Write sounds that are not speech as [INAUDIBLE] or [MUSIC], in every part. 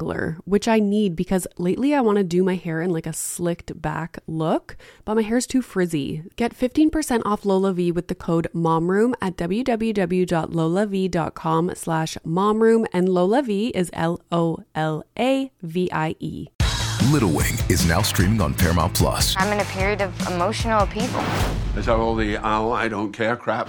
detangler which I need because lately I want to do my hair in like a slicked back look, but my hair's too frizzy. Get 15% off LolaVie with the code MOMROOM at www.lolavie.com slash MOMROOM and LolaVie is L-O-L-A-V-I-E. Little Wing is now streaming on Paramount Plus. I'm in a period of emotional upheaval. Is that all the oh, I don't care crap?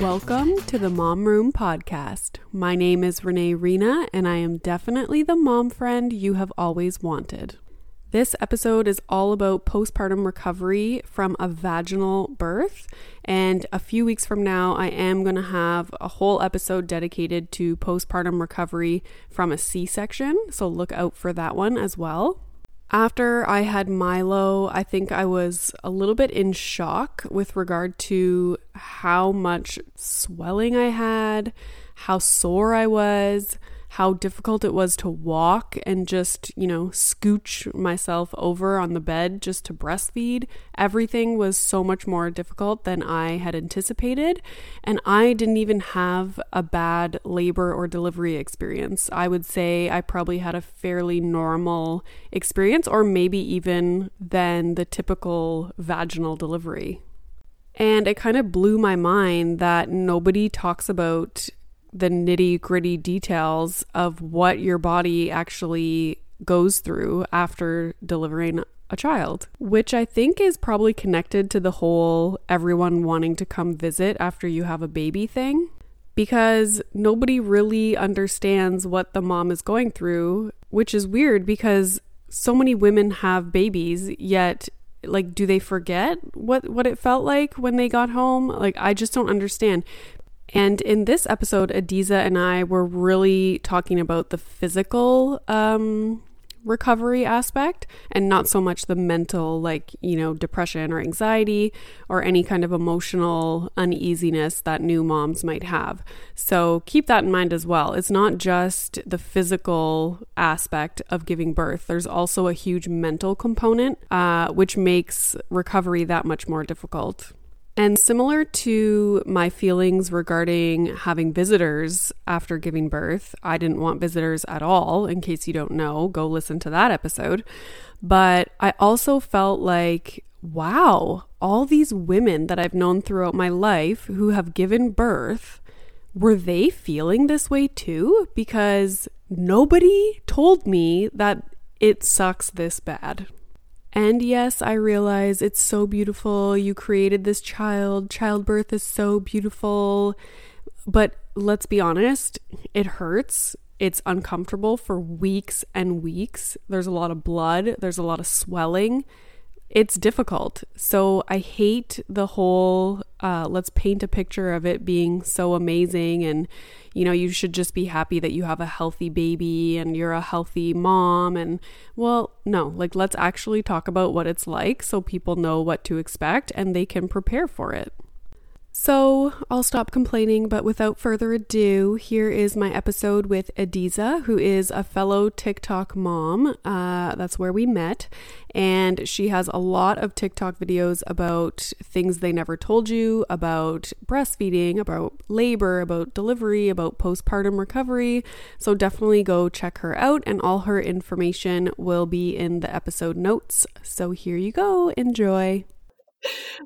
Welcome to the Mom Room Podcast. My name is Renee Reina, and I am definitely the mom friend you have always wanted. This episode is all about postpartum recovery from a vaginal birth. And a few weeks from now, I am going to have a whole episode dedicated to postpartum recovery from a C section. So look out for that one as well. After I had Milo, I think I was a little bit in shock with regard to how much swelling I had, how sore I was, how difficult it was to walk and just, you know, scooch myself over on the bed just to breastfeed. Everything was so much more difficult than I had anticipated. And I didn't even have a bad labor or delivery experience. I would say I probably had a fairly normal experience, or maybe even than the typical vaginal delivery. And it kind of blew my mind that nobody talks about the nitty gritty details of what your body actually goes through after delivering a child, which I think is probably connected to the whole everyone wanting to come visit after you have a baby thing. Because nobody really understands what the mom is going through, which is weird because so many women have babies, yet like do they forget what what it felt like when they got home like i just don't understand and in this episode, Ediza and I were really talking about the physical um, recovery aspect and not so much the mental, like, you know, depression or anxiety or any kind of emotional uneasiness that new moms might have. So keep that in mind as well. It's not just the physical aspect of giving birth, there's also a huge mental component, uh, which makes recovery that much more difficult. And similar to my feelings regarding having visitors after giving birth, I didn't want visitors at all. In case you don't know, go listen to that episode. But I also felt like, wow, all these women that I've known throughout my life who have given birth, were they feeling this way too? Because nobody told me that it sucks this bad. And yes, I realize it's so beautiful. You created this child. Childbirth is so beautiful. But let's be honest, it hurts. It's uncomfortable for weeks and weeks. There's a lot of blood, there's a lot of swelling it's difficult. So I hate the whole uh, let's paint a picture of it being so amazing and you know you should just be happy that you have a healthy baby and you're a healthy mom and well no like let's actually talk about what it's like so people know what to expect and they can prepare for it. So I'll stop complaining, but without further ado, here is my episode with Ediza, who is a fellow TikTok mom. Uh, that's where we met. And she has a lot of TikTok videos about things they never told you, about breastfeeding, about labor, about delivery, about postpartum recovery. So definitely go check her out, and all her information will be in the episode notes. So here you go. Enjoy.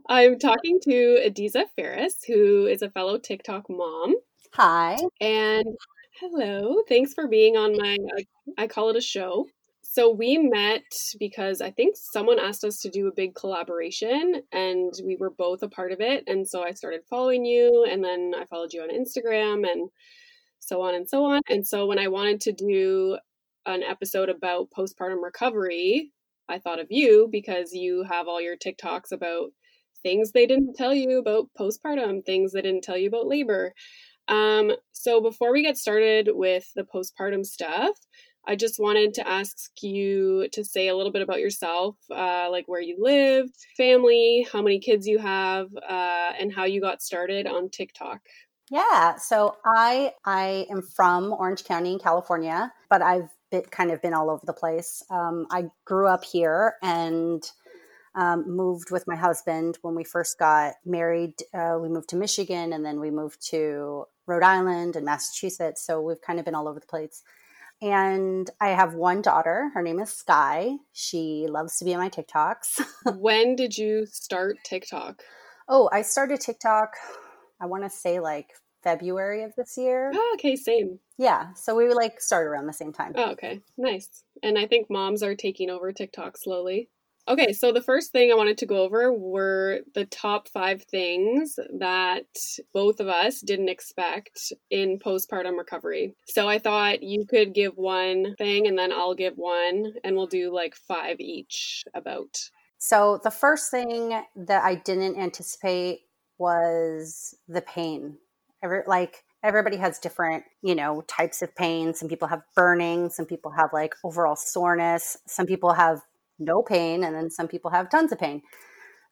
I'm talking to Ediza Ferris, who is a fellow TikTok mom. Hi. And hello. Thanks for being on my, I, I call it a show. So we met because I think someone asked us to do a big collaboration and we were both a part of it. And so I started following you and then I followed you on Instagram and so on and so on. And so when I wanted to do an episode about postpartum recovery, I thought of you because you have all your TikToks about things they didn't tell you about postpartum, things they didn't tell you about labor. Um, so before we get started with the postpartum stuff, I just wanted to ask you to say a little bit about yourself, uh, like where you live, family, how many kids you have, uh, and how you got started on TikTok. Yeah, so I I am from Orange County California, but I've been, kind of been all over the place. Um, I grew up here and um, moved with my husband when we first got married. Uh, we moved to Michigan and then we moved to Rhode Island and Massachusetts. So we've kind of been all over the place. And I have one daughter. Her name is Sky. She loves to be on my TikToks. [LAUGHS] when did you start TikTok? Oh, I started TikTok, I want to say like February of this year. Oh, okay, same. Yeah, so we like start around the same time. Oh, okay, nice. And I think moms are taking over TikTok slowly. Okay, so the first thing I wanted to go over were the top five things that both of us didn't expect in postpartum recovery. So I thought you could give one thing and then I'll give one, and we'll do like five each about. So the first thing that I didn't anticipate was the pain. Every, like everybody has different, you know, types of pain. Some people have burning, some people have like overall soreness, some people have no pain, and then some people have tons of pain.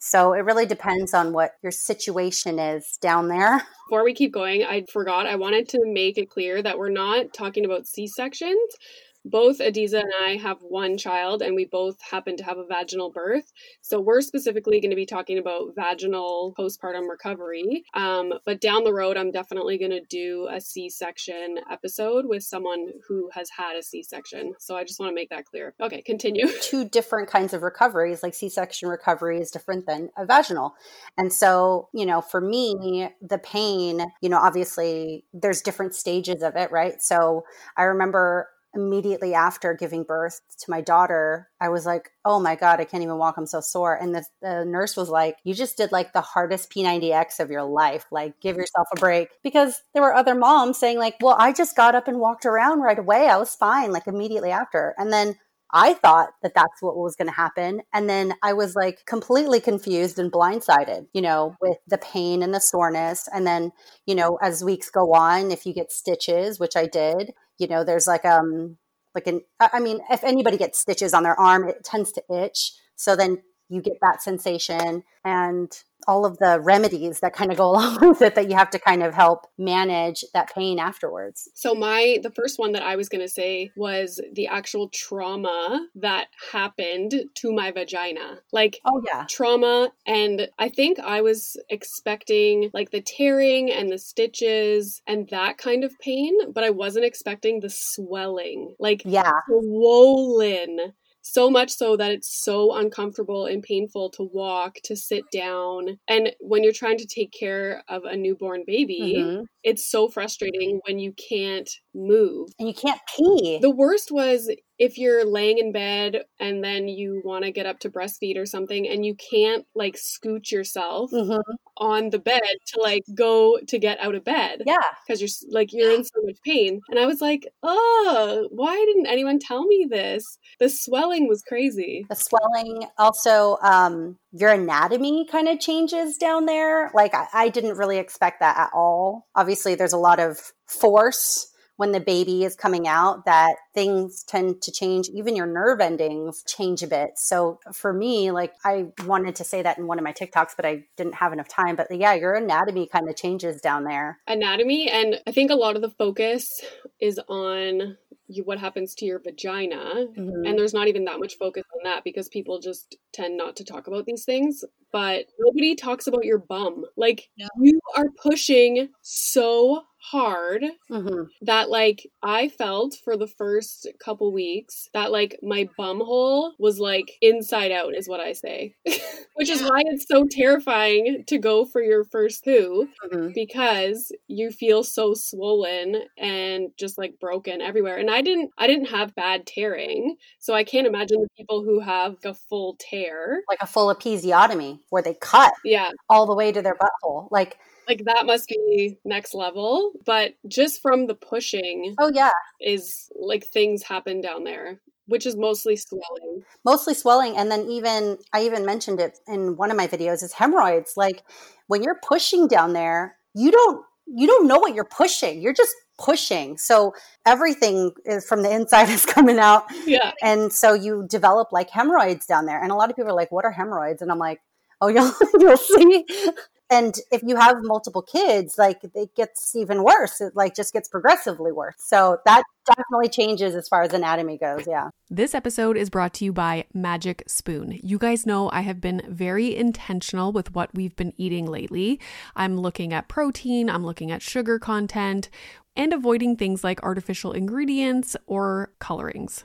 So it really depends on what your situation is down there. Before we keep going, I forgot I wanted to make it clear that we're not talking about C sections both Ediza and I have one child, and we both happen to have a vaginal birth. So we're specifically going to be talking about vaginal postpartum recovery. Um, but down the road, I'm definitely going to do a C section episode with someone who has had a C section. So I just want to make that clear. Okay, continue. [LAUGHS] Two different kinds of recoveries, like C section recovery is different than a vaginal. And so, you know, for me, the pain, you know, obviously there's different stages of it, right? So I remember immediately after giving birth to my daughter, I was like, oh my God, I can't even walk. I'm so sore. And the, the, nurse was like, you just did like the hardest P90X of your life. Like, give yourself a break. Because there were other moms saying, like, well, I just got up and walked around right away. I was fine, like immediately after. And then I thought that that's what was going to happen. And then I was like completely confused and blindsided, you know, with the pain and the soreness. And then, you know, as weeks go on, if you get stitches, which I did, you know there's like um like an i mean if anybody gets stitches on their arm it tends to itch so then you get that sensation and all of the remedies that kind of go [LAUGHS] along with it that you have to kind of help manage that pain afterwards. So my the first one that I was going to say was the actual trauma that happened to my vagina. Like oh yeah. Trauma and I think I was expecting like the tearing and the stitches and that kind of pain, but I wasn't expecting the swelling. Like yeah. swollen so much so that it's so uncomfortable and painful to walk, to sit down. And when you're trying to take care of a newborn baby, mm-hmm. it's so frustrating when you can't move. And you can't pee. The worst was if you're laying in bed and then you want to get up to breastfeed or something and you can't like scooch yourself mm-hmm. on the bed to like go to get out of bed. Yeah. Because you're like, you're in so much pain. And I was like, oh, why didn't anyone tell me this? The swelling was crazy. The swelling, also, um, your anatomy kind of changes down there. Like, I, I didn't really expect that at all. Obviously, there's a lot of force when the baby is coming out that things tend to change. Even your nerve endings change a bit. So for me like i wanted to say that in one of my tiktoks but i didn't have enough time. But yeah your anatomy kind of changes down there. Anatomy and i think a lot of the focus is on you, what happens to your vagina. Mhm. and there's not even that much focus on that because people just tend not to talk about these things. But nobody talks about your bum. Like you are pushing so hard Mhm. that like I felt for the first couple weeks that like my bum hole was like inside out is what I say. [LAUGHS] Which is why it's so terrifying to go for your first poo Mhm. because you feel so swollen and just like broken everywhere. And I didn't I didn't have bad tearing. So I can't imagine the people who have a full tear. like a full episiotomy where they cut Yeah, all the way to their butthole like like that must be next level. But just from the pushing oh yeah. is like things happen down there, which is mostly swelling. mostly swelling and then even i even mentioned it in one of my videos is hemorrhoids. Like when you're pushing down there you don't you don't know what you're pushing. You're just pushing. So everything is from the inside [LAUGHS] is coming out. Yeah. and so you develop like hemorrhoids down there. And a lot of people are like what are hemorrhoids? And i'm like oh [LAUGHS] you'll you'll see and if you have multiple kids like it gets even worse it like just gets progressively worse so that definitely changes as far as anatomy goes yeah This episode is brought to you by Magic Spoon. You guys know I have been very intentional with what we've been eating lately. I'm looking at protein, I'm looking at sugar content, and avoiding things like artificial ingredients or colorings.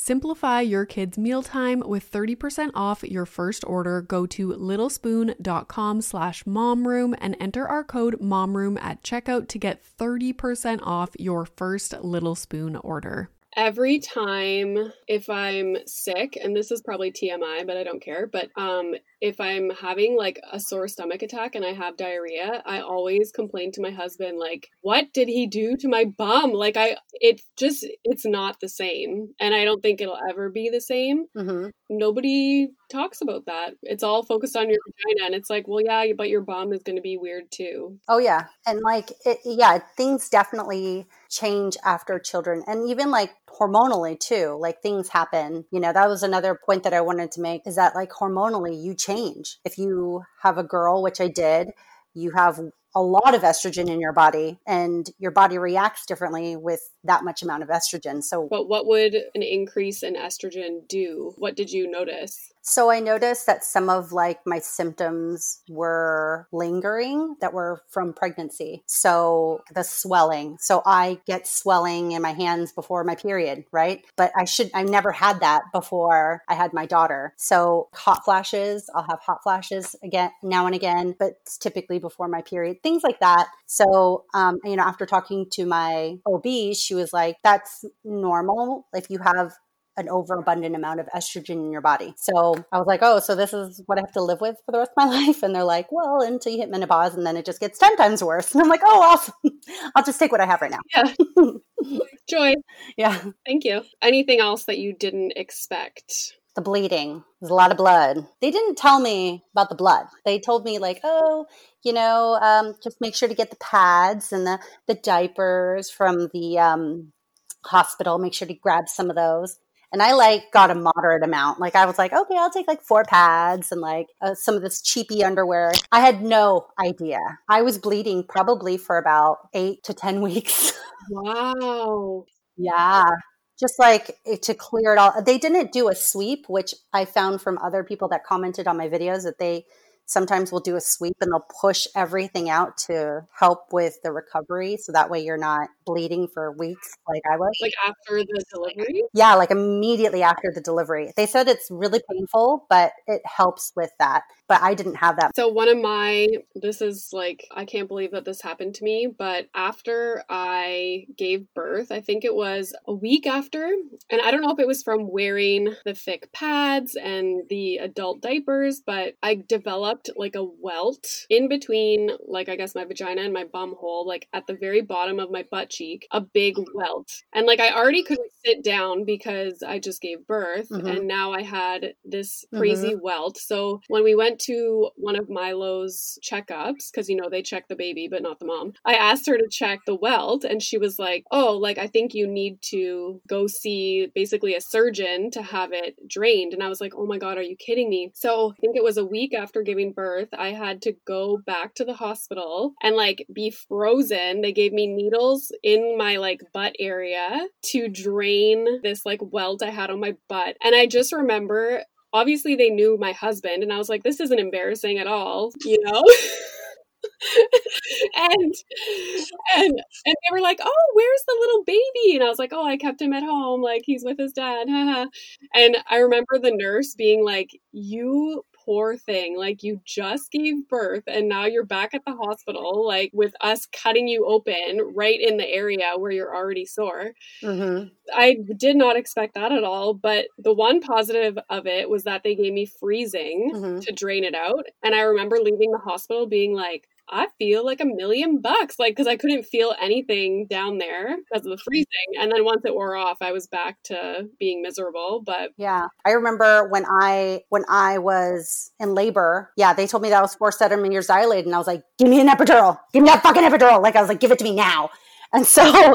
Simplify your kids' mealtime with 30% off your first order. Go to littlespoon.com slash momroom and enter our code momroom at checkout to get 30% off your first Little Spoon order. Every time if I'm sick, and this is probably TMI, but I don't care, but um if I'm having like a sore stomach attack and I have diarrhea, I always complain to my husband like, "What did he do to my bum?" Like I it just it's not the same, and I don't think it'll ever be the same. hmm Nobody talks about that. It's all focused on your vagina and it's like, "Well, yeah, but your bum is going to be weird too." Oh yeah, and like it, yeah, things definitely change after children, and even like hormonally too. Like things happen. You know, that was another point that I wanted to make is that like hormonally you change. If you have a girl, which I did, you have a lot of estrogen in your body, and your body reacts differently with that much amount of estrogen. So But what would an increase in estrogen do? What did you notice? So I noticed that some of like my symptoms were lingering that were from pregnancy. So the swelling. So I get swelling in my hands before my period, right? But I should I never had that before I had my daughter. So hot flashes, I'll have hot flashes again now and again, but it's typically before my period. Things like that. So um, you know, after talking to my OB, she was like, that's normal if you have an overabundant amount of estrogen in your body. So I was like, oh, so this is what I have to live with for the rest of my [LAUGHS] life. And they're like, well, until you hit menopause, and then it just gets 10 times worse. And I'm like, oh, awesome. [LAUGHS] I'll just take what I have right now. Yeah. [LAUGHS] Joy, Yeah. thank you. Anything else that you didn't expect? The bleeding. There's a lot of blood. They didn't tell me about the blood. They told me, like, oh, you know, um, just make sure to get the pads and the, the diapers from the um, hospital. Make sure to grab some of those. And I like got a moderate amount. Like I was like, okay, I'll take like four pads and like uh, some of this cheapy underwear. I had no idea. I was bleeding probably for about eight to 10 [LAUGHS] weeks. Wow. yeah. Just like to clear it all. They didn't do a sweep, which I found from other people that commented on my videos that they sometimes we'll do a sweep and they'll push everything out to help with the recovery. So that way you're not bleeding for weeks like I was. Like after the delivery? Yeah, like immediately after the delivery. They said it's really painful, but it helps with that. But I didn't have that. So one of my this is like I can't believe that this happened to me, but after I gave birth, I think it was a week after, and I don't know if it was from wearing the thick pads and the adult diapers, but I developed like a welt in between like I guess my vagina and my bum hole, like at the very bottom of my butt cheek, a big welt. And like I already couldn't sit down because I just gave birth Mhm. and now I had this crazy welt. So when we went to one of Milo's checkups, because you know they check the baby but not the mom, I asked her to check the welt, and she was like, "Oh, like I think you need to go see basically a surgeon to have it drained." And I was like, "Oh my god, are you kidding me?" So I think it was a week after giving birth, I had to go back to the hospital and like be frozen. They gave me needles in my like butt area to drain this like welt I had on my butt, and I just remember obviously they knew my husband and i was like this isn't embarrassing at all you know? [LAUGHS] And and and they were like oh where's the little baby? And i was like oh i kept him at home like he's with his dad and i remember the nurse being like you poor thing like you just gave birth and now you're back at the hospital like with us cutting you open right in the area where you're already sore hmm I did not expect that at all. But the one positive of it was that they gave me freezing Mhm. to drain it out. And I remember leaving the hospital being like, I feel like a million bucks. Like, because I couldn't feel anything down there because of the freezing. And then once it wore off, I was back to being miserable. But Yeah. I remember when I when I was in labor, yeah, they told me that I was four centimeters dilated and I was like, give me an epidural. Give me that fucking epidural. Like I was like, give it to me now. And so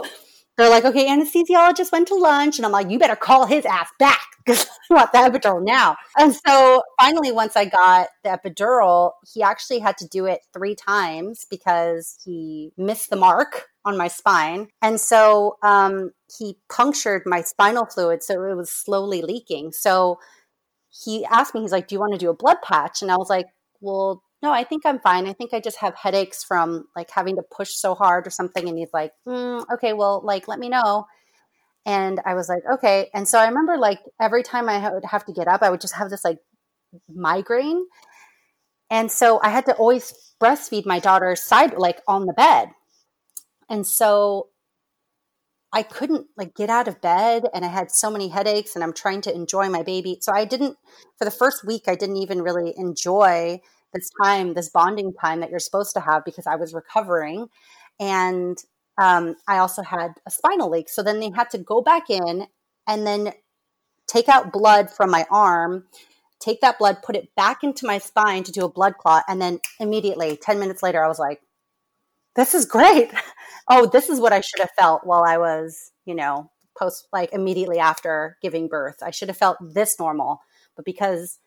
they're like, okay, anesthesiologist went to lunch. And I'm like, you better call his ass back because [LAUGHS] I want the epidural now. And so finally, once I got the epidural, he actually had to do it three times because he missed the mark on my spine. And so um, he punctured my spinal fluid. So it was slowly leaking. So he asked me, he's like, do you want to do a blood patch? And I was like, well, no, I think I'm fine. I think I just have headaches from like having to push so hard or something. And he's like, mm, okay, well, like, let me know. And I was like, okay. And so I remember like every time I would have to get up, I would just have this like migraine. And so I had to always breastfeed my daughter side, like on the bed. And so I couldn't like get out of bed and I had so many headaches and I'm trying to enjoy my baby. So I didn't for the first week I didn't even really enjoy this time, this bonding time that you're supposed to have because I was recovering. And um, I also had a spinal leak. So then they had to go back in and then take out blood from my arm, take that blood, put it back into my spine to do a blood clot. And then immediately, 10 minutes later, I was like, this is great. [LAUGHS] oh, this is what I should have felt while I was, you know, post, like immediately after giving birth. I should have felt this normal. But because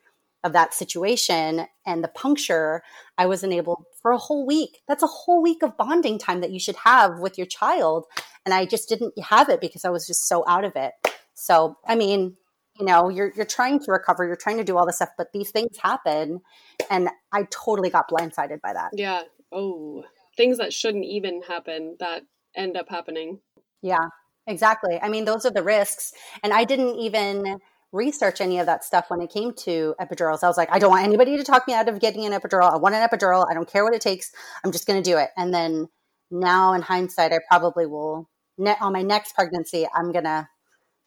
of that situation and the puncture, I wasn't able for a whole week. That's a whole week of bonding time that you should have with your child. And I just didn't have it because I was just so out of it. So, I mean, you know, you're you're trying to recover, you're trying to do all this stuff, but these things happen and I totally got blindsided by that. Yeah. Oh, things that shouldn't even happen that end up happening. Yeah. Exactly. I mean, those are the risks. And I didn't even research any of that stuff when it came to epidurals. I was like, I don't want anybody to talk me out of getting an epidural. I want an epidural. I don't care what it takes. I'm just going to do it. And then now, in hindsight, I probably will. On my next pregnancy, I'm going to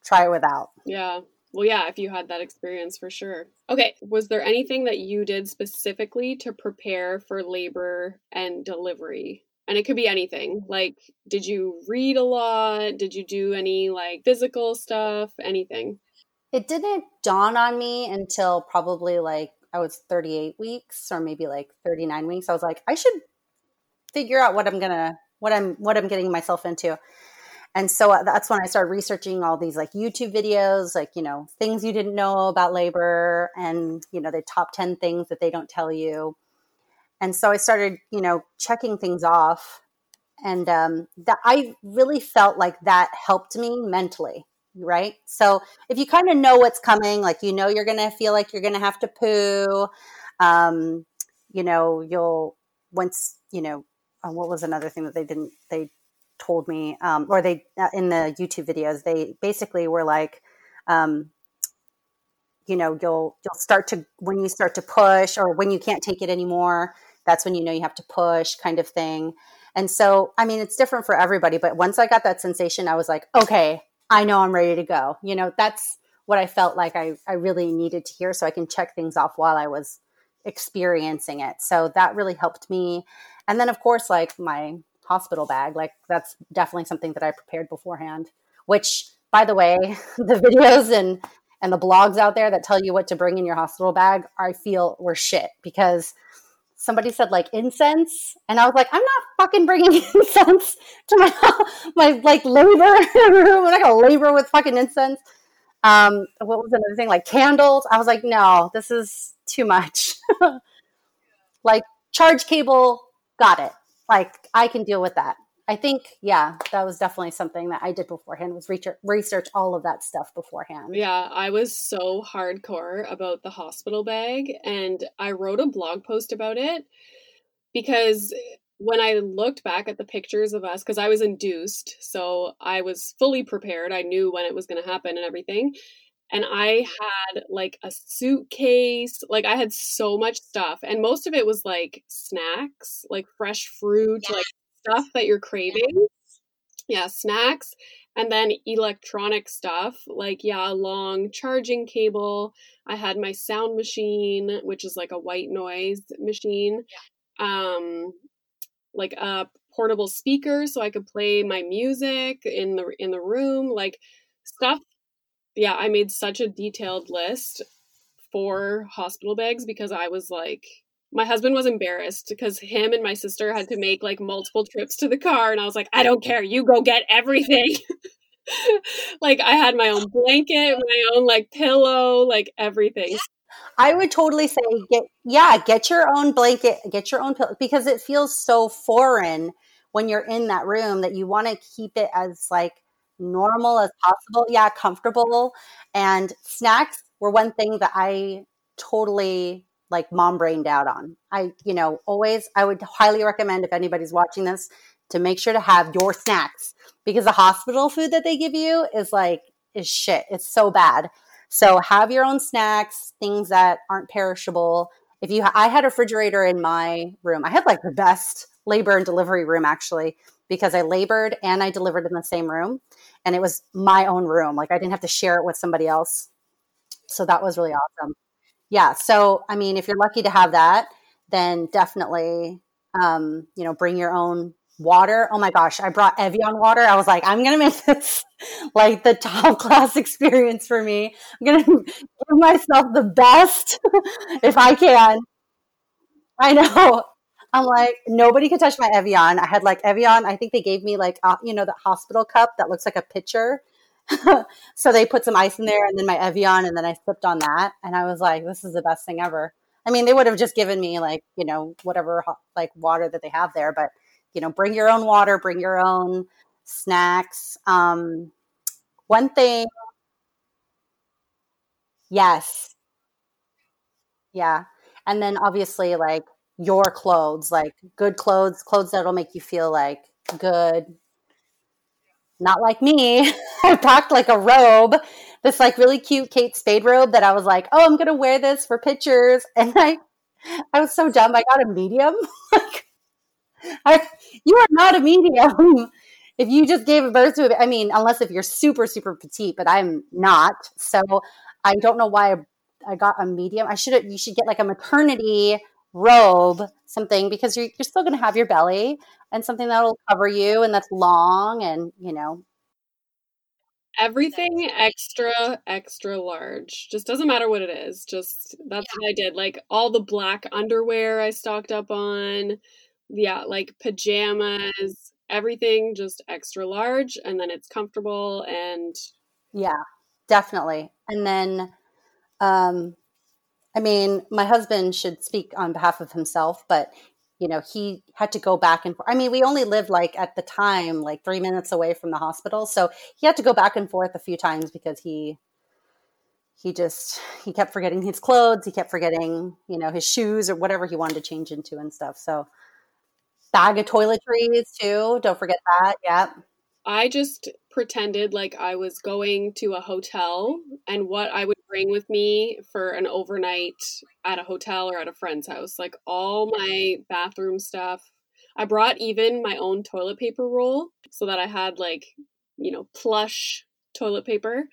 try it without. Yeah. Well, yeah, if you had that experience for sure. Okay. Was there anything that you did specifically to prepare for labor and delivery? And it could be anything. Like, did you read a lot? Did you do any like physical stuff? Anything? It didn't dawn on me until probably like I was 38 weeks or maybe like 39 weeks. I was like, I should figure out what I'm gonna what I'm what I'm getting myself into. And so uh, that's when I started researching all these like YouTube videos, like, you know, things you didn't know about labor and, you know, the top 10 things that they don't tell you. And so I started, you know, checking things off. And um, that I really felt like that helped me mentally right? So if you kind of know what's coming, like you know you're going to feel like you're going to have to poo, um, you know, you'll once you know uh, what was another thing that they didn't they told me um, or they uh, in the YouTube videos they basically were like. Um, you know you'll you'll start to when you start to push or when you can't take it anymore that's when you know you have to push kind of thing and so i mean it's different for everybody but once i got that sensation i was like okay I know I'm ready to go. You know, that's what I felt like I, I really needed to hear so I can check things off while I was experiencing it. So that really helped me. And then, of course, like my hospital bag, like that's definitely something that I prepared beforehand, which, by the way, [LAUGHS] the videos and and the blogs out there that tell you what to bring in your hospital bag, I feel were shit because somebody said like incense and i was like i'm not fucking bringing [LAUGHS] incense to my my like labor [LAUGHS] room. I'm not gonna labor with fucking incense. Um what was another thing? Like candles? I was like no this is too much. [LAUGHS] Like charge cable? Got it. Like i can deal with that I think, yeah, that was definitely something that I did beforehand was research, research all of that stuff beforehand. Yeah, I was so hardcore about the hospital bag and I wrote a blog post about it because when I looked back at the pictures of us, because I was induced, so I was fully prepared. I knew when it was going to happen and everything. And I had like a suitcase, like I had so much stuff, and most of it was like snacks, like fresh fruit, yeah. like stuff that you're craving. Yeah, snacks and then electronic stuff like yeah, a long charging cable. I had my sound machine, which is like a white noise machine. Um like a portable speaker so I could play my music in the in the room, like stuff. Yeah, I made such a detailed list for hospital bags because I was like my husband was embarrassed because him and my sister had to make like multiple trips to the car and i was like i don't care. You go get everything. [LAUGHS] Like i had my own blanket my own like pillow like everything. I would totally say get yeah get your own blanket get your own pillow because it feels so foreign when you're in that room that you want to keep it as like normal as possible yeah comfortable and snacks were one thing that i totally like mom brained out on. I, you know, always, I would highly recommend if anybody's watching this to make sure to have your snacks because the hospital food that they give you is like, is shit. It's so bad. So have your own snacks, things that aren't perishable. If you, I had a refrigerator in my room. I had like the best labor and delivery room actually because I labored and I delivered in the same room. And it was my own room. Like I didn't have to share it with somebody else. So that was really awesome. Yeah. So, I mean, if you're lucky to have that, then definitely, um, you know, bring your own water. Oh my gosh, I brought Evian water. I was like, I'm to make this [LAUGHS] like the top [LAUGHS] class experience for me. I'm to give myself the best [LAUGHS] if I can. I know. I'm like, nobody can touch my Evian. I had like Evian. I think they gave me like, uh, you know, the hospital cup that looks like a pitcher. [LAUGHS] so they put some ice in there and then my Evian and then I sipped on that. And I was like, this is the best thing ever. I mean, they would have just given me like, you know, whatever like water that they have there, but you know, bring your own water, bring your own snacks. Um, one thing, yes. Yeah. And then obviously like your clothes, like good clothes, clothes that'll make you feel like good. Not like me. [LAUGHS] I packed like a robe, this like really cute Kate Spade robe that I was like, oh, I'm gonna wear this for pictures. [LAUGHS] And I I was so dumb. I got a medium. [LAUGHS] I, you are not a medium. if you just gave birth to it, I mean, unless if you're super, super petite, but I'm not. So I don't know why I, I got a medium. I should you should get like a maternity robe, something because you're, you're still going to have your belly and something that'll cover you and that's long and, you know, everything extra extra large. Just doesn't matter what it is. Just that's yeah. what i did. Like all the black underwear i stocked up on. Yeah like pajamas everything just extra large and then it's comfortable and yeah definitely. And then um I mean, my husband should speak on behalf of himself, but you know, he had to go back and forth. I mean, we only lived like at the time, like three minutes away from the hospital. So he had to go back and forth a few times because he, he just, he kept forgetting his clothes. He kept forgetting, you know, his shoes or whatever he wanted to change into and stuff. So bag of toiletries too. Don't forget that. Yeah. I just pretended like I was going to a hotel and what I would bring with me for an overnight at a hotel or at a friend's house. Like all my bathroom stuff. I brought even my own toilet paper roll so that I had like, you know, plush toilet paper.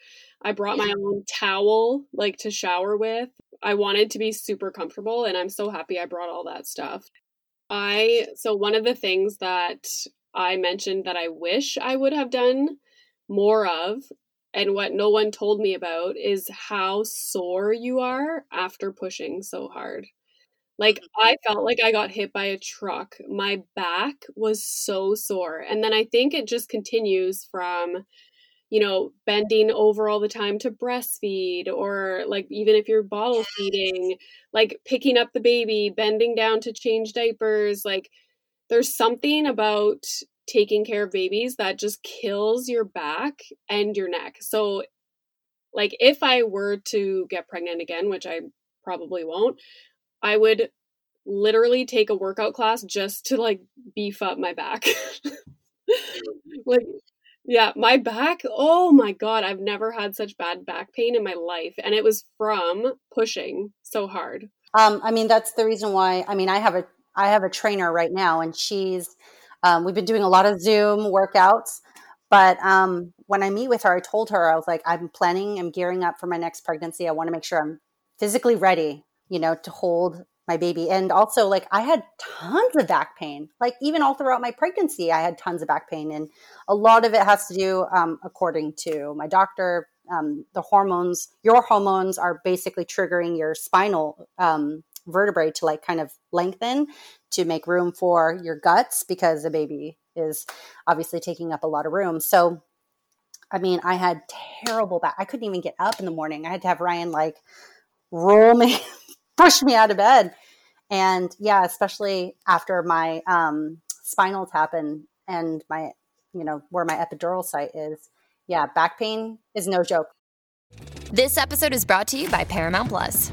I brought my own towel like to shower with. I wanted to be super comfortable and I'm so happy I brought all that stuff. I so one of the things that I mentioned that I wish I would have done more of and what no one told me about is how sore you are after pushing so hard. Like mm-hmm. I felt like I got hit by a truck. My back was so sore. And then I think it just continues from you know, bending over all the time to breastfeed, or like even if you're bottle feeding, like picking up the baby, bending down to change diapers. Like there's something about taking care of babies that just kills your back and your neck. So, like, if I were to get pregnant again, which I probably won't, I would literally take a workout class just to like beef up my back. [LAUGHS] like, yeah, my back, oh my God, I've never had such bad back pain in my life. And it was from pushing so hard. Um, I mean, that's the reason why, I mean, I have a, I have a trainer right now and she's um, we've been doing a lot of Zoom workouts. But um, when I meet with her, I told her, I was like, I'm planning, I'm gearing up for my next pregnancy. I want to make sure I'm physically ready, you know, to hold my baby. And also, like, I had tons of back pain. Like, even all throughout my pregnancy, I had tons of back pain. And a lot of it has to do, um, according to my doctor, um, the hormones, your hormones are basically triggering your spinal um, vertebrae to like kind of lengthen to make room for your guts because the baby is obviously taking up a lot of room. So, I mean, I had terrible back. I couldn't even get up in the morning. I had to have Ryan like roll me, [LAUGHS] push me out of bed. And yeah, especially after my um, spinal tap and, and my, you know, where my epidural site is. Yeah, back pain is no joke. This episode is brought to you by Paramount Plus.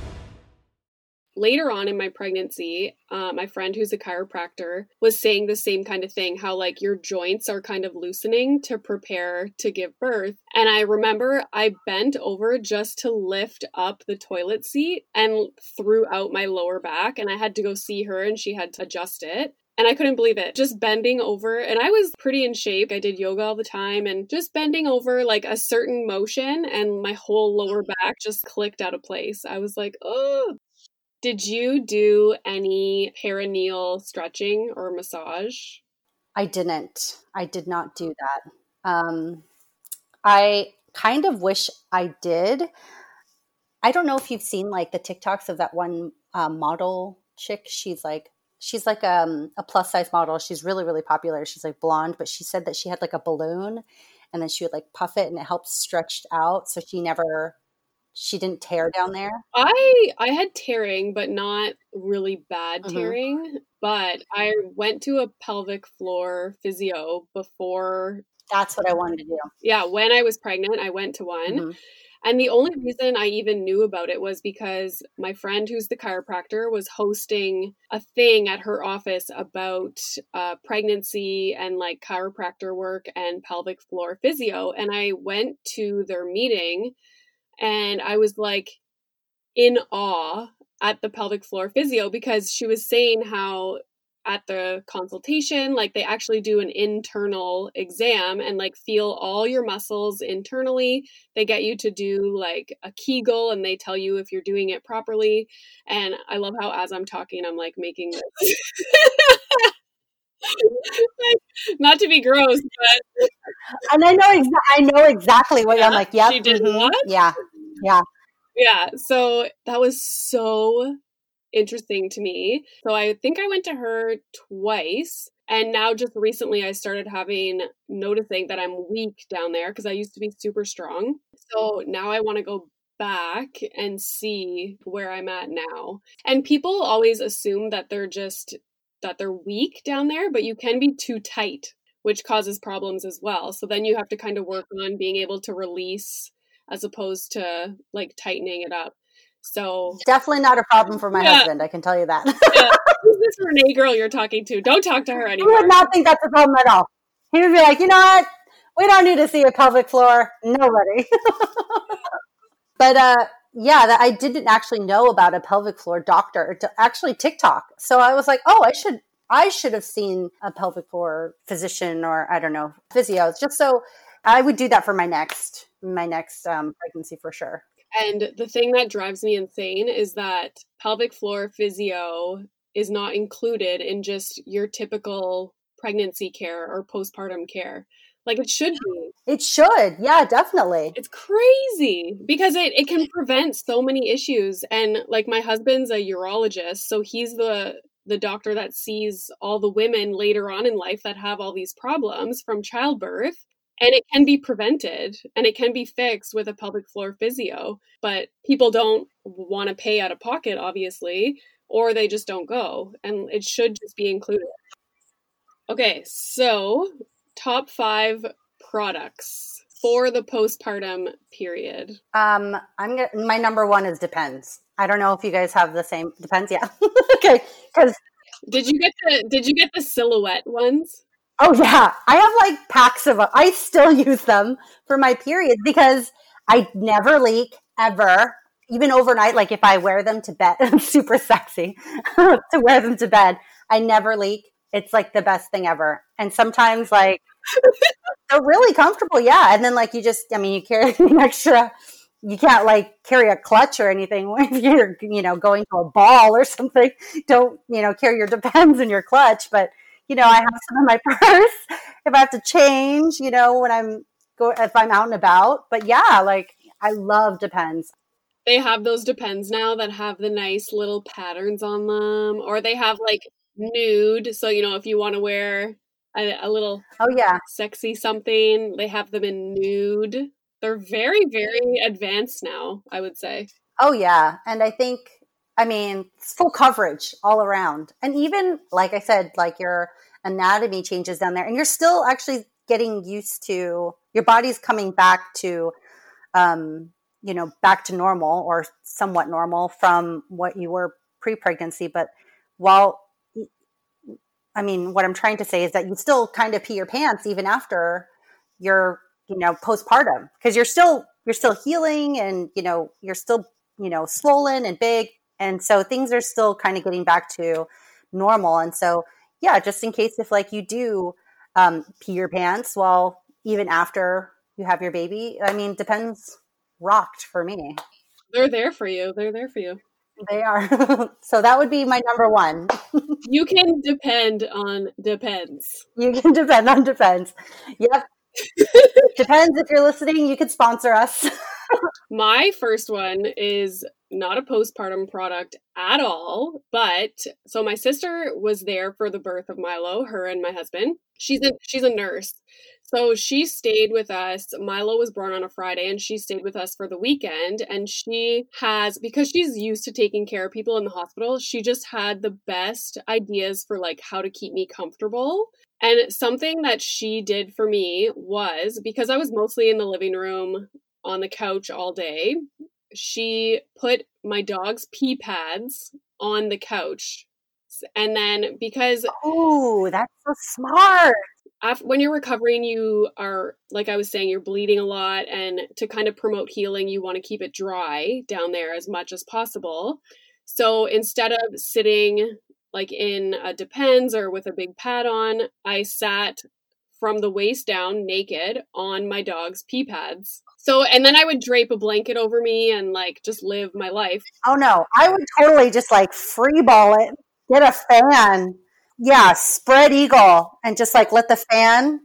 Later on in my pregnancy, uh, my friend who's a chiropractor was saying the same kind of thing how like your joints are kind of loosening to prepare to give birth. And I remember I bent over just to lift up the toilet seat and threw out my lower back, and I had to go see her and she had to adjust it. And I couldn't believe it. Just bending over. And I was pretty in shape. I did yoga all the time and just bending over like a certain motion and my whole lower back just clicked out of place. I was like, oh. Did you do any perineal stretching or massage? I didn't. I did not do that. Um, I kind of wish I did. I don't know if you've seen like the TikToks of that one uh, model chick. She's like she's like um, a plus size model. She's really really popular. She's like blonde, but she said that she had like a balloon, and then she would like puff it, and it helps stretched out, so she never she didn't tear down there. I I had tearing, but not really bad Mhm. tearing. But I went to a pelvic floor physio before. That's what I wanted to do. Yeah, when I was pregnant, I went to one. Mhm. And the only reason I even knew about it was because my friend, who's the chiropractor, was hosting a thing at her office about uh, pregnancy and like chiropractor work and pelvic floor physio. And I went to their meeting and I was like in awe at the pelvic floor physio because she was saying how at the consultation like they actually do an internal exam and like feel all your muscles internally. They get you to do like a kegel and they tell you if you're doing it properly. And i love how as i'm talking i'm like making this [LAUGHS] [LAUGHS] [LAUGHS] not to be gross but And I know exa- I know exactly what I'm Yeah, like. Yeah, she did mm-hmm. what? Yeah, yeah. yeah so that was so interesting to me so i think i went to her twice and now just recently i started having noticing that i'm weak down there because i used to be super strong so now i want to go back and see where i'm at now and people always assume that they're just that they're weak down there but you can be too tight which causes problems as well so then you have to kind of work on being able to release as opposed to like tightening it up so Definitely not a problem for my Yeah. husband. I can tell you that. yeah, [LAUGHS] who's this Renee girl you're talking to? Don't talk to her anymore. he would not think that's a problem at all. He would be like, you know what? We don't need to see a pelvic floor. Nobody. [LAUGHS] but uh, yeah, that I didn't actually know about a pelvic floor doctor. To actually TikTok. So I was like, oh, I should. I should have seen a pelvic floor physician or I don't know physio. Just so I would do that for my next my next um, pregnancy for sure. And the thing that drives me insane is that pelvic floor physio is not included in just your typical pregnancy care or postpartum care. Like it should be. It should, yeah, definitely. It's crazy because it, it can prevent so many issues. And like my husband's a urologist, so he's the the doctor that sees all the women later on in life that have all these problems from childbirth. And it can be prevented and it can be fixed with a pelvic floor physio. But people don't want to pay out of pocket, obviously, or they just don't go. And it should just be included. Okay, so top five products for the postpartum period. Um, I'm gonna. My number one is depends. I don't know if you guys have the same. Depends, yeah. [LAUGHS] okay, because Did you get the Did you get the silhouette ones? oh yeah, I have like packs of. I still use them for my period because I never leak ever, even overnight. Like if I wear them to bed, [LAUGHS] I'm super sexy [LAUGHS] to wear them to bed. I never leak. It's like the best thing ever. And sometimes like they're really comfortable, yeah. And then like you just, I mean, you carry [LAUGHS] an extra. You can't like carry a clutch or anything [LAUGHS] if you're, you know, going to a ball or something. Don't, you know, carry your depends in your clutch. But you know, I have some in my [LAUGHS] purse if I have to change. You know, when I'm go if I'm out and about. But yeah, like I love depends. They have those depends now that have the nice little patterns on them, or they have like nude. So you know, if you want to wear a, a little Oh yeah, sexy something, they have them in nude. They're very, very advanced now. I would say. Oh yeah, and I think I mean full coverage all around, and even like I said, like your anatomy changes down there, and you're still actually getting used to your body's coming back to, um, you know, back to normal or somewhat normal from what you were pre pregnancy, but while I mean, what I'm trying to say is that you still kind of pee your pants even after you're, you know, postpartum because you're still you're still healing and you know you're still you know swollen and big, and so things are still kind of getting back to normal. And so, yeah, just in case if like you do um, pee your pants while even after you have your baby, I mean, depends. Rocked for me. They're there for you. They're there for you. They are. [LAUGHS] so that would be my number one. you can depend on depends. You can [LAUGHS] depend on depends. Yep. [LAUGHS] depends if you're listening, you could sponsor us. my first one is not a postpartum product at all, but so my sister was there for the birth of Milo, her and my husband. She's a she's a nurse. So she stayed with us. Milo was born on a Friday and she stayed with us for the weekend. And she has, because she's used to taking care of people in the hospital, she just had the best ideas for like how to keep me comfortable. And something that she did for me was because I was mostly in the living room on the couch all day, she put my dog's pee pads on the couch. And then because. Oh, that's so smart after, when you're recovering, you are, like I was saying, you're bleeding a lot. And to kind of promote healing, you want to keep it dry down there as much as possible. So instead of sitting like in a depends or with a big pad on, I sat from the waist down naked on my dog's pee pads. So, and then I would drape a blanket over me and like just live my life. Oh no, I would totally just like free ball it, get a fan, yeah, spread eagle and just like let the fan.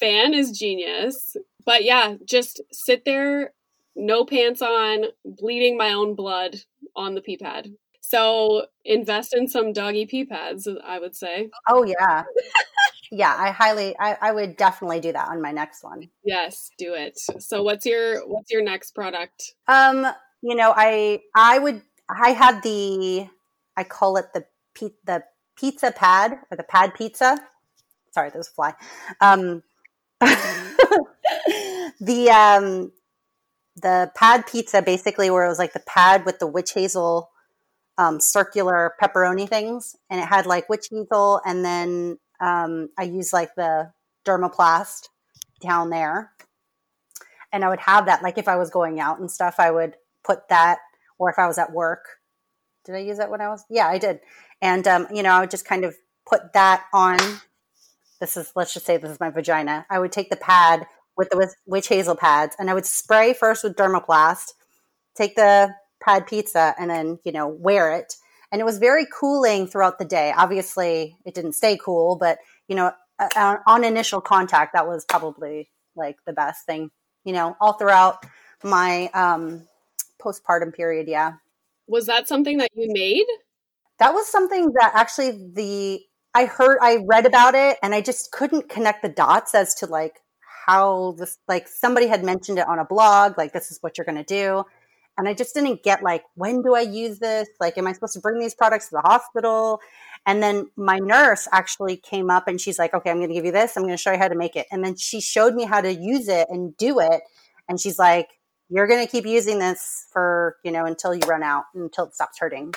Fan is genius. But yeah, just sit there, no pants on, bleeding my own blood on the pee pad. So invest in some doggy pee pads, I would say. Oh yeah. [LAUGHS] yeah, I highly I, I would definitely do that on my next one. Yes, do it. So what's your what's your next product? Um, you know, I I would I had the I call it the P, the pizza pad or the pad pizza. Sorry, there's a fly. Um, [LAUGHS] the um, the pad pizza basically where it was like the pad with the witch hazel um, circular pepperoni things, and it had like witch hazel, and then um, I used like the dermoplast down there, and I would have that like if I was going out and stuff, I would put that, or if I was at work. Did I use that when I was? Yeah, I did. And, um, you know, I would just kind of put that on. This is, let's just say this is my vagina. I would take the pad with the witch hazel pads and I would spray first with Dermoplast, take the pad pizza, and then, you know, wear it. And it was very cooling throughout the day. Obviously, it didn't stay cool, but, you know, uh, on initial contact, that was probably like the best thing, you know, all throughout my um, postpartum period. Yeah. Was that something that you made? That was something that actually the I heard I read about it and I just couldn't connect the dots as to like how this like somebody had mentioned it on a blog like this is what you're going to do. And I just didn't get like when do I use this? Like am I supposed to bring these products to the hospital? And then my nurse actually came up and she's like okay I'm going to give you this. I'm going to show you how to make it. And then she showed me how to use it and do it. And she's like you're going to keep using this for you know until you run out until it stops hurting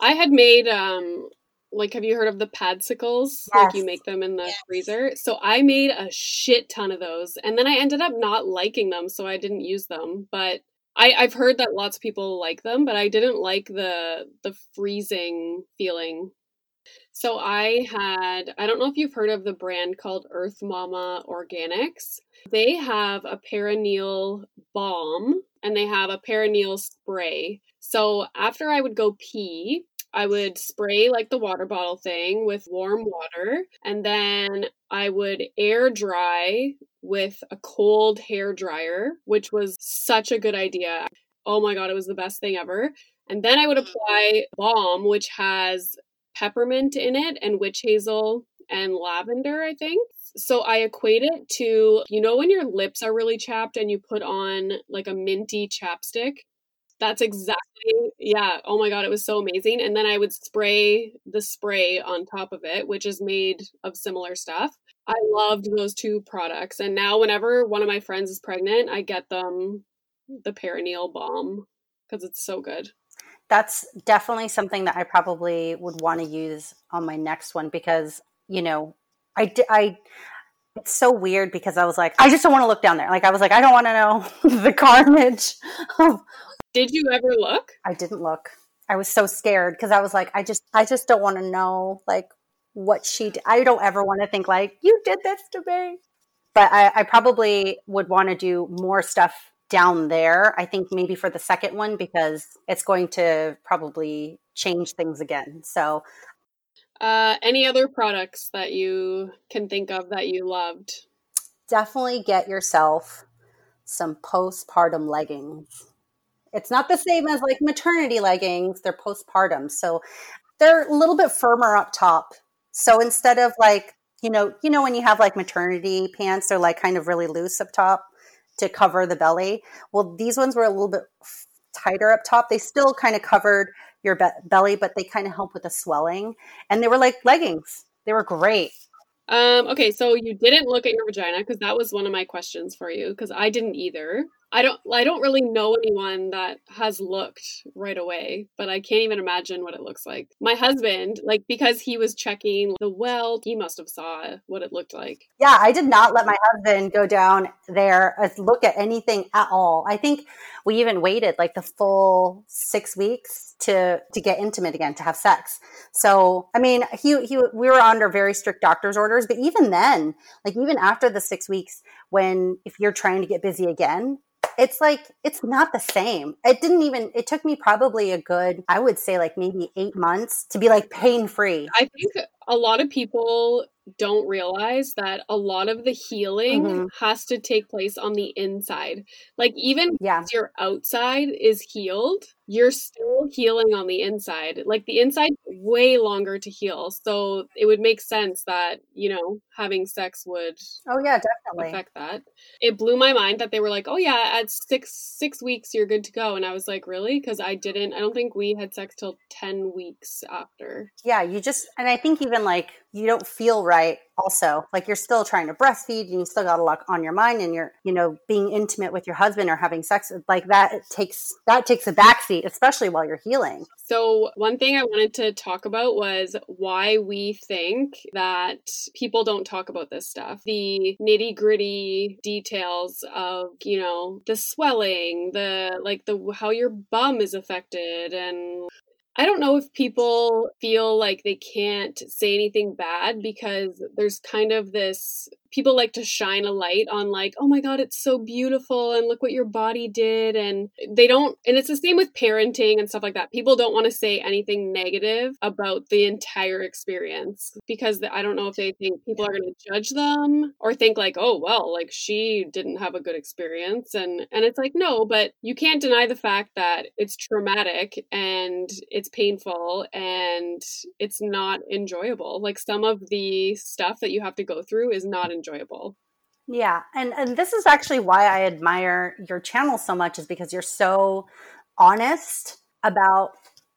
I had made um like have you heard of the padsicles? Yes. Like you make them in the yes. freezer. So I made a shit ton of those. And then I ended up not liking them, so I didn't use them. But I, I've heard that lots of people like them, but I didn't like the the freezing feeling. So I had I don't know if you've heard of the brand called Earth Mama Organics. They have a perineal balm and they have a perineal spray. So after I would go pee, I would spray like the water bottle thing with warm water, and then I would air dry with a cold hair dryer, which was such a good idea. Oh my god, it was the best thing ever. And then I would mm. apply balm, which has peppermint in it and witch hazel and lavender, I think. So I equate it to, you know, when your lips are really chapped and you put on like a minty chapstick that's exactly, yeah. Oh my God, it was so amazing. And then I would spray the spray on top of it, which is made of similar stuff. I loved those two products. And now, whenever one of my friends is pregnant, I get them the perineal balm because it's so good. That's definitely something that I probably would want to use on my next one because, you know, I, I, it's so weird because I was like, I just don't want to look down there. Like, I was like, I don't want to know [LAUGHS] the carnage. [LAUGHS] Did you ever look? I didn't look. I was so scared because I was like, I just, I just don't want to know like what she. Did. I don't ever want to think like you did this to me. But I, I probably would want to do more stuff down there. I think maybe for the second one because it's going to probably change things again. So, uh, any other products that you can think of that you loved? Definitely get yourself some postpartum leggings. It's not the same as like maternity leggings, they're postpartum. So they're a little bit firmer up top. So instead of like, you know, you know when you have like maternity pants, they're like kind of really loose up top to cover the belly. Well, these ones were a little bit tighter up top. They still kind of covered your be- belly, but they kind of help with the swelling. And they were like leggings. They were great. Um, okay, so you didn't look at your vagina because that was one of my questions for you because I didn't either. I don't I don't really know anyone that has looked right away, but I can't even imagine what it looks like. My husband, like because he was checking the well, he must have saw what it looked like. Yeah, I did not let my husband go down there as look at anything at all. I think we even waited like the full 6 weeks to to get intimate again to have sex. So, I mean, he he we were under very strict doctor's orders, but even then, like even after the 6 weeks when if you're trying to get busy again, it's like it's not the same. It didn't even it took me probably a good I would say like maybe 8 months to be like pain free. I think a lot of people don't realize that a lot of the healing mm-hmm. has to take place on the inside. Like even yeah. your outside is healed, you're still healing on the inside. Like the inside way longer to heal. So it would make sense that, you know, having sex would Oh yeah, definitely. affect that. It blew my mind that they were like, "Oh yeah, at 6 6 weeks you're good to go." And I was like, "Really?" Cuz I didn't I don't think we had sex till 10 weeks after. Yeah, you just and I think even like you don't feel right also. Like you're still trying to breastfeed and you still got a lot on your mind and you're you know being intimate with your husband or having sex like that takes that takes a backseat especially while you're healing. So one thing i wanted to talk about was why we think that people don't talk about this stuff. The nitty gritty details of you know the swelling the like the how your bum is affected and I don't know if people feel like they can't say anything bad because there's kind of this people like to shine a light on like oh my god it's so beautiful and look what your body did and they don't and it's the same with parenting and stuff like that. People don't want to say anything negative about the entire experience because i don't know if they think people are going to judge them or think like oh well like she didn't have a good experience and and it's like no but you can't deny the fact that it's traumatic and it's painful and it's not enjoyable. Like some of the stuff that you have to go through is not enjoyable enjoyable. Yeah, and and this is actually why I admire your channel so much is because you're so honest about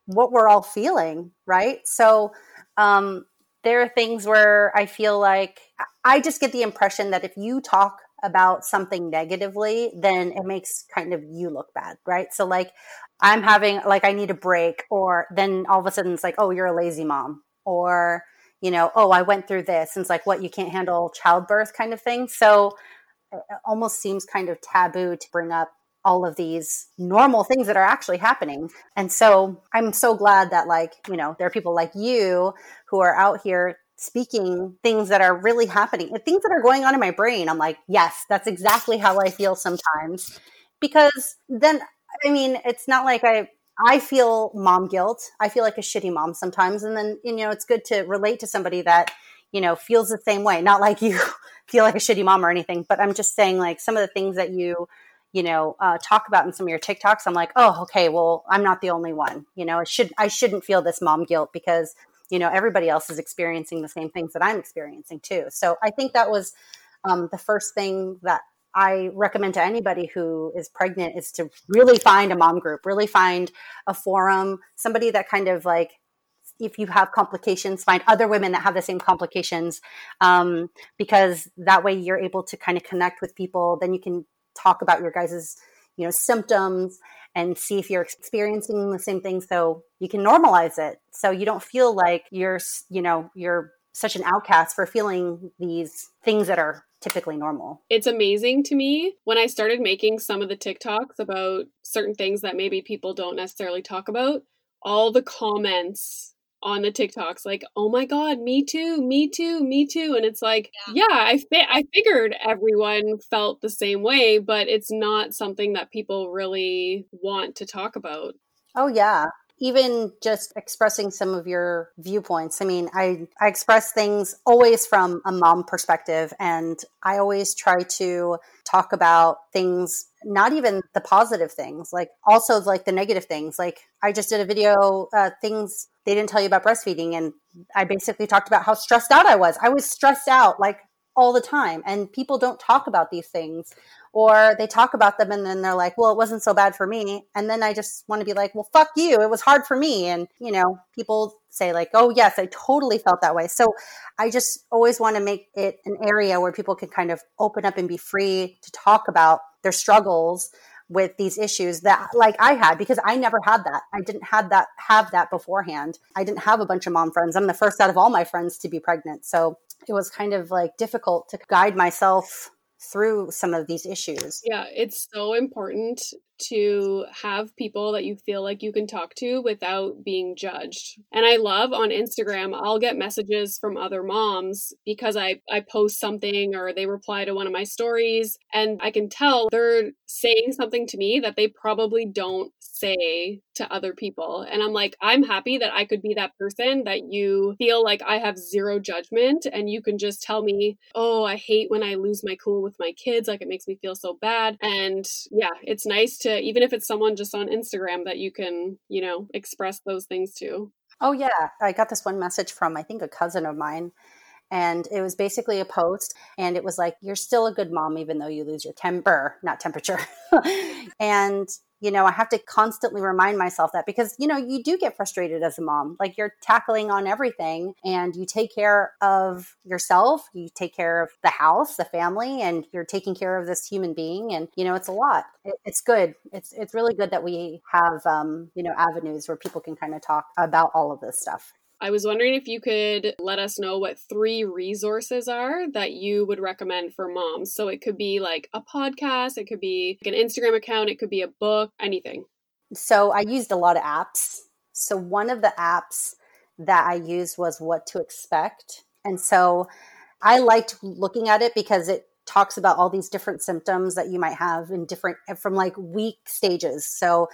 what we're all feeling, right? So um there are things where I feel like I just get the impression that if you talk about something negatively, then it makes kind of you look bad, right? So like I'm having like I need a break or then all of a sudden it's like, "Oh, you're a lazy mom." Or you know, oh, I went through this. And it's like, what, you can't handle childbirth kind of thing. So it almost seems kind of taboo to bring up all of these normal things that are actually happening. And so I'm so glad that, like, you know, there are people like you who are out here speaking things that are really happening, uh, things that are going on in my brain. I'm like, yes, that's exactly how I feel sometimes. Because then, I mean, it's not like I I feel mom guilt. I feel like a shitty mom sometimes. And then, you know, it's good to relate to somebody that, you know, feels the same way. Not like you [LAUGHS] feel like a shitty mom or anything, but I'm just saying like some of the things that you, you know, uh, talk about in some of your TikToks. I'm like, oh, okay, well, I'm not the only one. You know, I should I shouldn't feel this mom guilt because you know everybody else is experiencing the same things that I'm experiencing too. So I think that was um, the first thing that I recommend to anybody who is pregnant is to really find a mom group, really find a forum, somebody that kind of like, if you have complications, find other women that have the same complications, um, because that way you're able to kind of connect with people. Then you can talk about your guys's, you know, symptoms and see if you're experiencing the same thing so you can normalize it so you don't feel like you're you know you're such an outcast for feeling these things that are typically normal. It's amazing to me when I started making some of the TikToks about certain things that maybe people don't necessarily talk about, all the comments on the TikToks like, "Oh my god, me too, me too, me too." And it's like, yeah, yeah I fi- I figured everyone felt the same way, but it's not something that people really want to talk about. Oh yeah even just expressing some of your viewpoints. I mean, I, I express things always from a mom perspective, and I always try to talk about things, not even the positive things, like also like the negative things. Like I just did a video, uh, things they didn't tell you about breastfeeding, and I basically talked about how stressed out I was. I was stressed out like all the time, and people don't talk about these things or they talk about them and then they're like, well, it wasn't so bad for me. And then I just want to be like, well, fuck you. It was hard for me. And, you know, people say, like, oh, yes, I totally felt that way. So I just always want to make it an area where people can kind of open up and be free to talk about their struggles with these issues that like I had because I never had that. I didn't have that have that beforehand. I didn't have a bunch of mom friends. I'm the first out of all my friends to be pregnant. So it was kind of like difficult to guide myself through some of these issues. Yeah, it's so important to have people that you feel like you can talk to without being judged. And I love on Instagram, I'll get messages from other moms because I, I post something or they reply to one of my stories and I can tell they're saying something to me that they probably don't say to other people. And I'm like, I'm happy that I could be that person that you feel like I have zero judgment and you can just tell me, oh, I hate when I lose my cool with my kids. Like it makes me feel so bad. And yeah, it's nice to, even if it's someone just on Instagram that you can, you know, express those things to. Oh, yeah. I got this one message from, I think, a cousin of mine and it was basically a post and it was like you're still a good mom even though you lose your temper not temperature [LAUGHS] and you know i have to constantly remind myself that because you know you do get frustrated as a mom like you're tackling on everything and you take care of yourself you take care of the house the family and you're taking care of this human being and you know it's a lot. It, it's good. It's it's really good that we have um, you know avenues where people can kind of talk about all of this stuff I was wondering if you could let us know what three resources are that you would recommend for moms. So it could be like a podcast, it could be like an Instagram account, it could be a book, anything. So I used a lot of apps. So one of the apps that I used was What to Expect. And so I liked looking at it because it talks about all these different symptoms that you might have in different from like week stages. So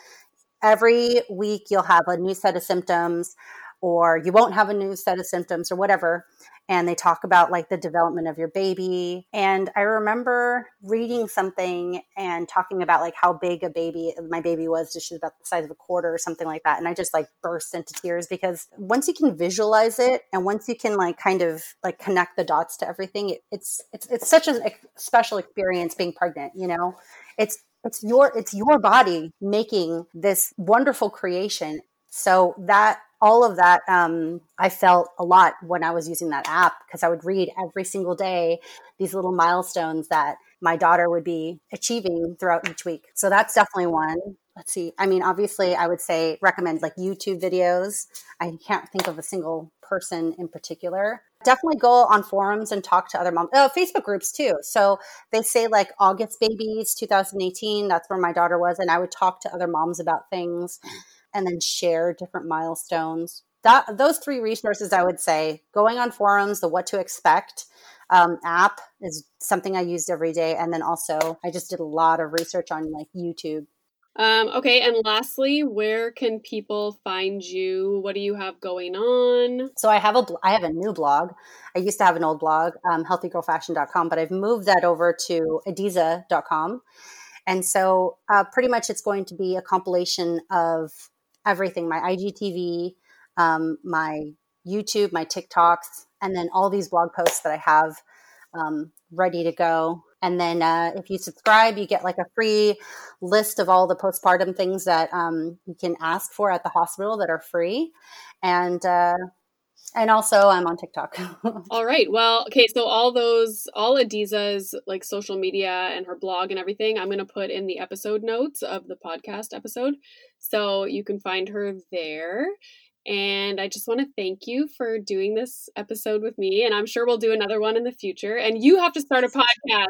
every week you'll have a new set of symptoms or you won't have a new set of symptoms or whatever. And they talk about like the development of your baby. And i remember reading something and talking about like how big a baby my baby was just about the size of a quarter or something like that. And i just like burst into tears because once you can visualize it and once you can like kind of like connect the dots to everything it, it's it's it's such a special experience being pregnant you know? It's it's your it's your body making this wonderful creation so that all of that um, i felt a lot when i was using that app because i would read every single day these little milestones that my daughter would be achieving throughout each week. So that's definitely one. Let's see i mean obviously i would say recommend like youtube videos. I can't think of a single person in particular. Definitely go on forums and talk to other moms oh, facebook groups too. So they say like august babies 2018 that's where my daughter was and i would talk to other moms about things and then share different milestones. That those three resources, I would say, going on forums, the what to expect um, app is something I used every day, and then also I just did a lot of research on like YouTube. Um, okay, and lastly, where can people find you? What do you have going on? So I have a I have a new blog. I used to have an old blog, um, healthygirlfashion.com, but I've moved that over to ediza.com. And so uh, pretty much it's going to be a compilation of everything my IGTV, um, my YouTube, my TikToks, and then all these blog posts that I have um, ready to go. And then uh, if you subscribe, you get like a free list of all the postpartum things that um, you can ask for at the hospital that are free. And uh, And also, I'm on TikTok. [LAUGHS] all right. Well, okay. So all those, all Ediza's like social media and her blog and everything, I'm going to put in the episode notes of the podcast episode, so you can find her there. And I just want to thank you for doing this episode with me. And I'm sure we'll do another one in the future. And you have to start a podcast.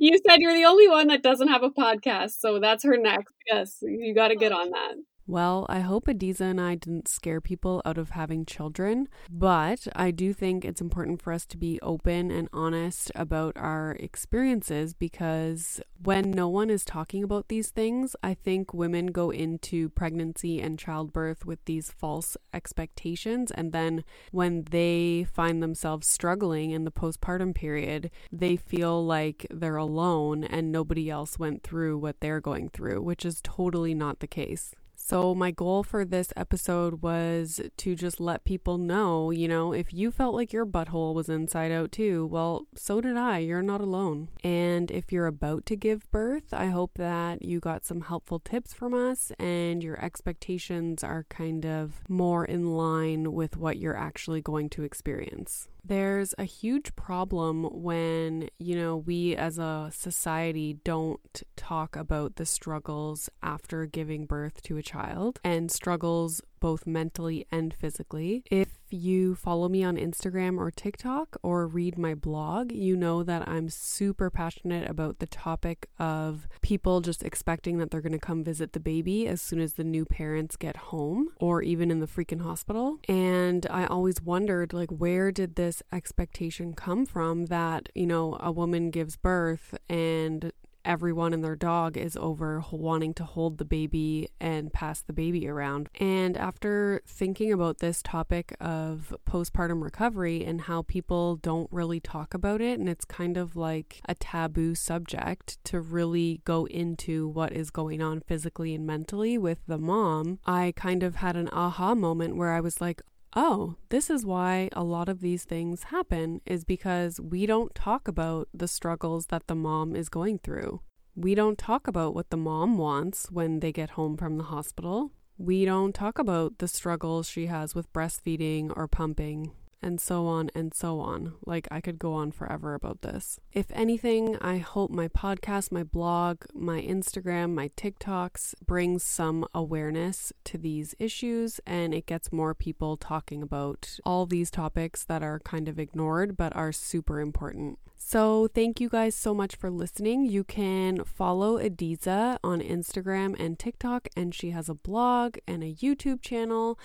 You said you're the only one that doesn't have a podcast. So that's her next. Yes, you got to get oh. on that. Well, I hope Ediza and I didn't scare people out of having children, but I do think it's important for us to be open and honest about our experiences because when no one is talking about these things, I think women go into pregnancy and childbirth with these false expectations. And then when they find themselves struggling in the postpartum period, they feel like they're alone and nobody else went through what they're going through, which is totally not the case. So, my goal for this episode was to just let people know, you know, if you felt like your butthole was inside out too, well, so did I. You're not alone. And if you're about to give birth, I hope that you got some helpful tips from us and your expectations are kind of more in line with what you're actually going to experience. There's a huge problem when, you know, we as a society don't talk about the struggles after giving birth to a child and struggles both mentally and physically. If you follow me on Instagram or TikTok or read my blog, you know that I'm super passionate about the topic of people just expecting that they're going to come visit the baby as soon as the new parents get home or even in the freaking hospital. And I always wondered, like, where did this expectation come from that, you know, a woman gives birth and everyone and their dog is over wanting to hold the baby and pass the baby around. And after thinking about this topic of postpartum recovery and how people don't really talk about it, and it's kind of like a taboo subject to really go into what is going on physically and mentally with the mom, I kind of had an aha moment where I was like, oh, this is why a lot of these things happen, is because we don't talk about the struggles that the mom is going through. We don't talk about what the mom wants when they get home from the hospital. We don't talk about the struggles she has with breastfeeding or pumping and so on and so on. Like, I could go on forever about this. If anything, I hope my podcast, my blog, my Instagram, my TikToks brings some awareness to these issues and it gets more people talking about all these topics that are kind of ignored but are super important. So, thank you guys so much for listening. You can follow Ediza on Instagram and TikTok, and she has a blog and a YouTube channel.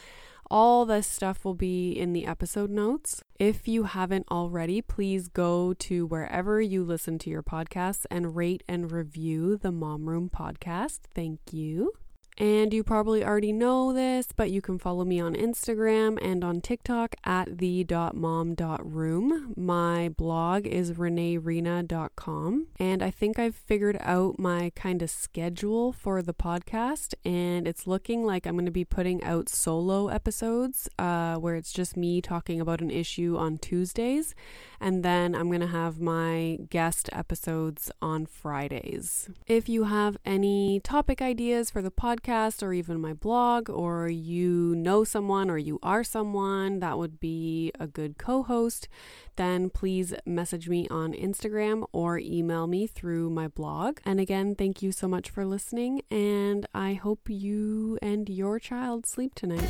All this stuff will be in the episode notes. If you haven't already, please go to wherever you listen to your podcasts and rate and review the Mom Room podcast. Thank you. And you probably already know this, but you can follow me on Instagram and on TikTok at the.mom.room. My blog is reneereina.com. And I think I've figured out my kind of schedule for the podcast. And it's looking like I'm going to be putting out solo episodes uh, where it's just me talking about an issue on Tuesdays. And then I'm going to have my guest episodes on Fridays. If you have any topic ideas for the podcast or even my blog, or you know someone or you are someone that would be a good co host, then please message me on Instagram or email me through my blog. And again, thank you so much for listening, and I hope you and your child sleep tonight.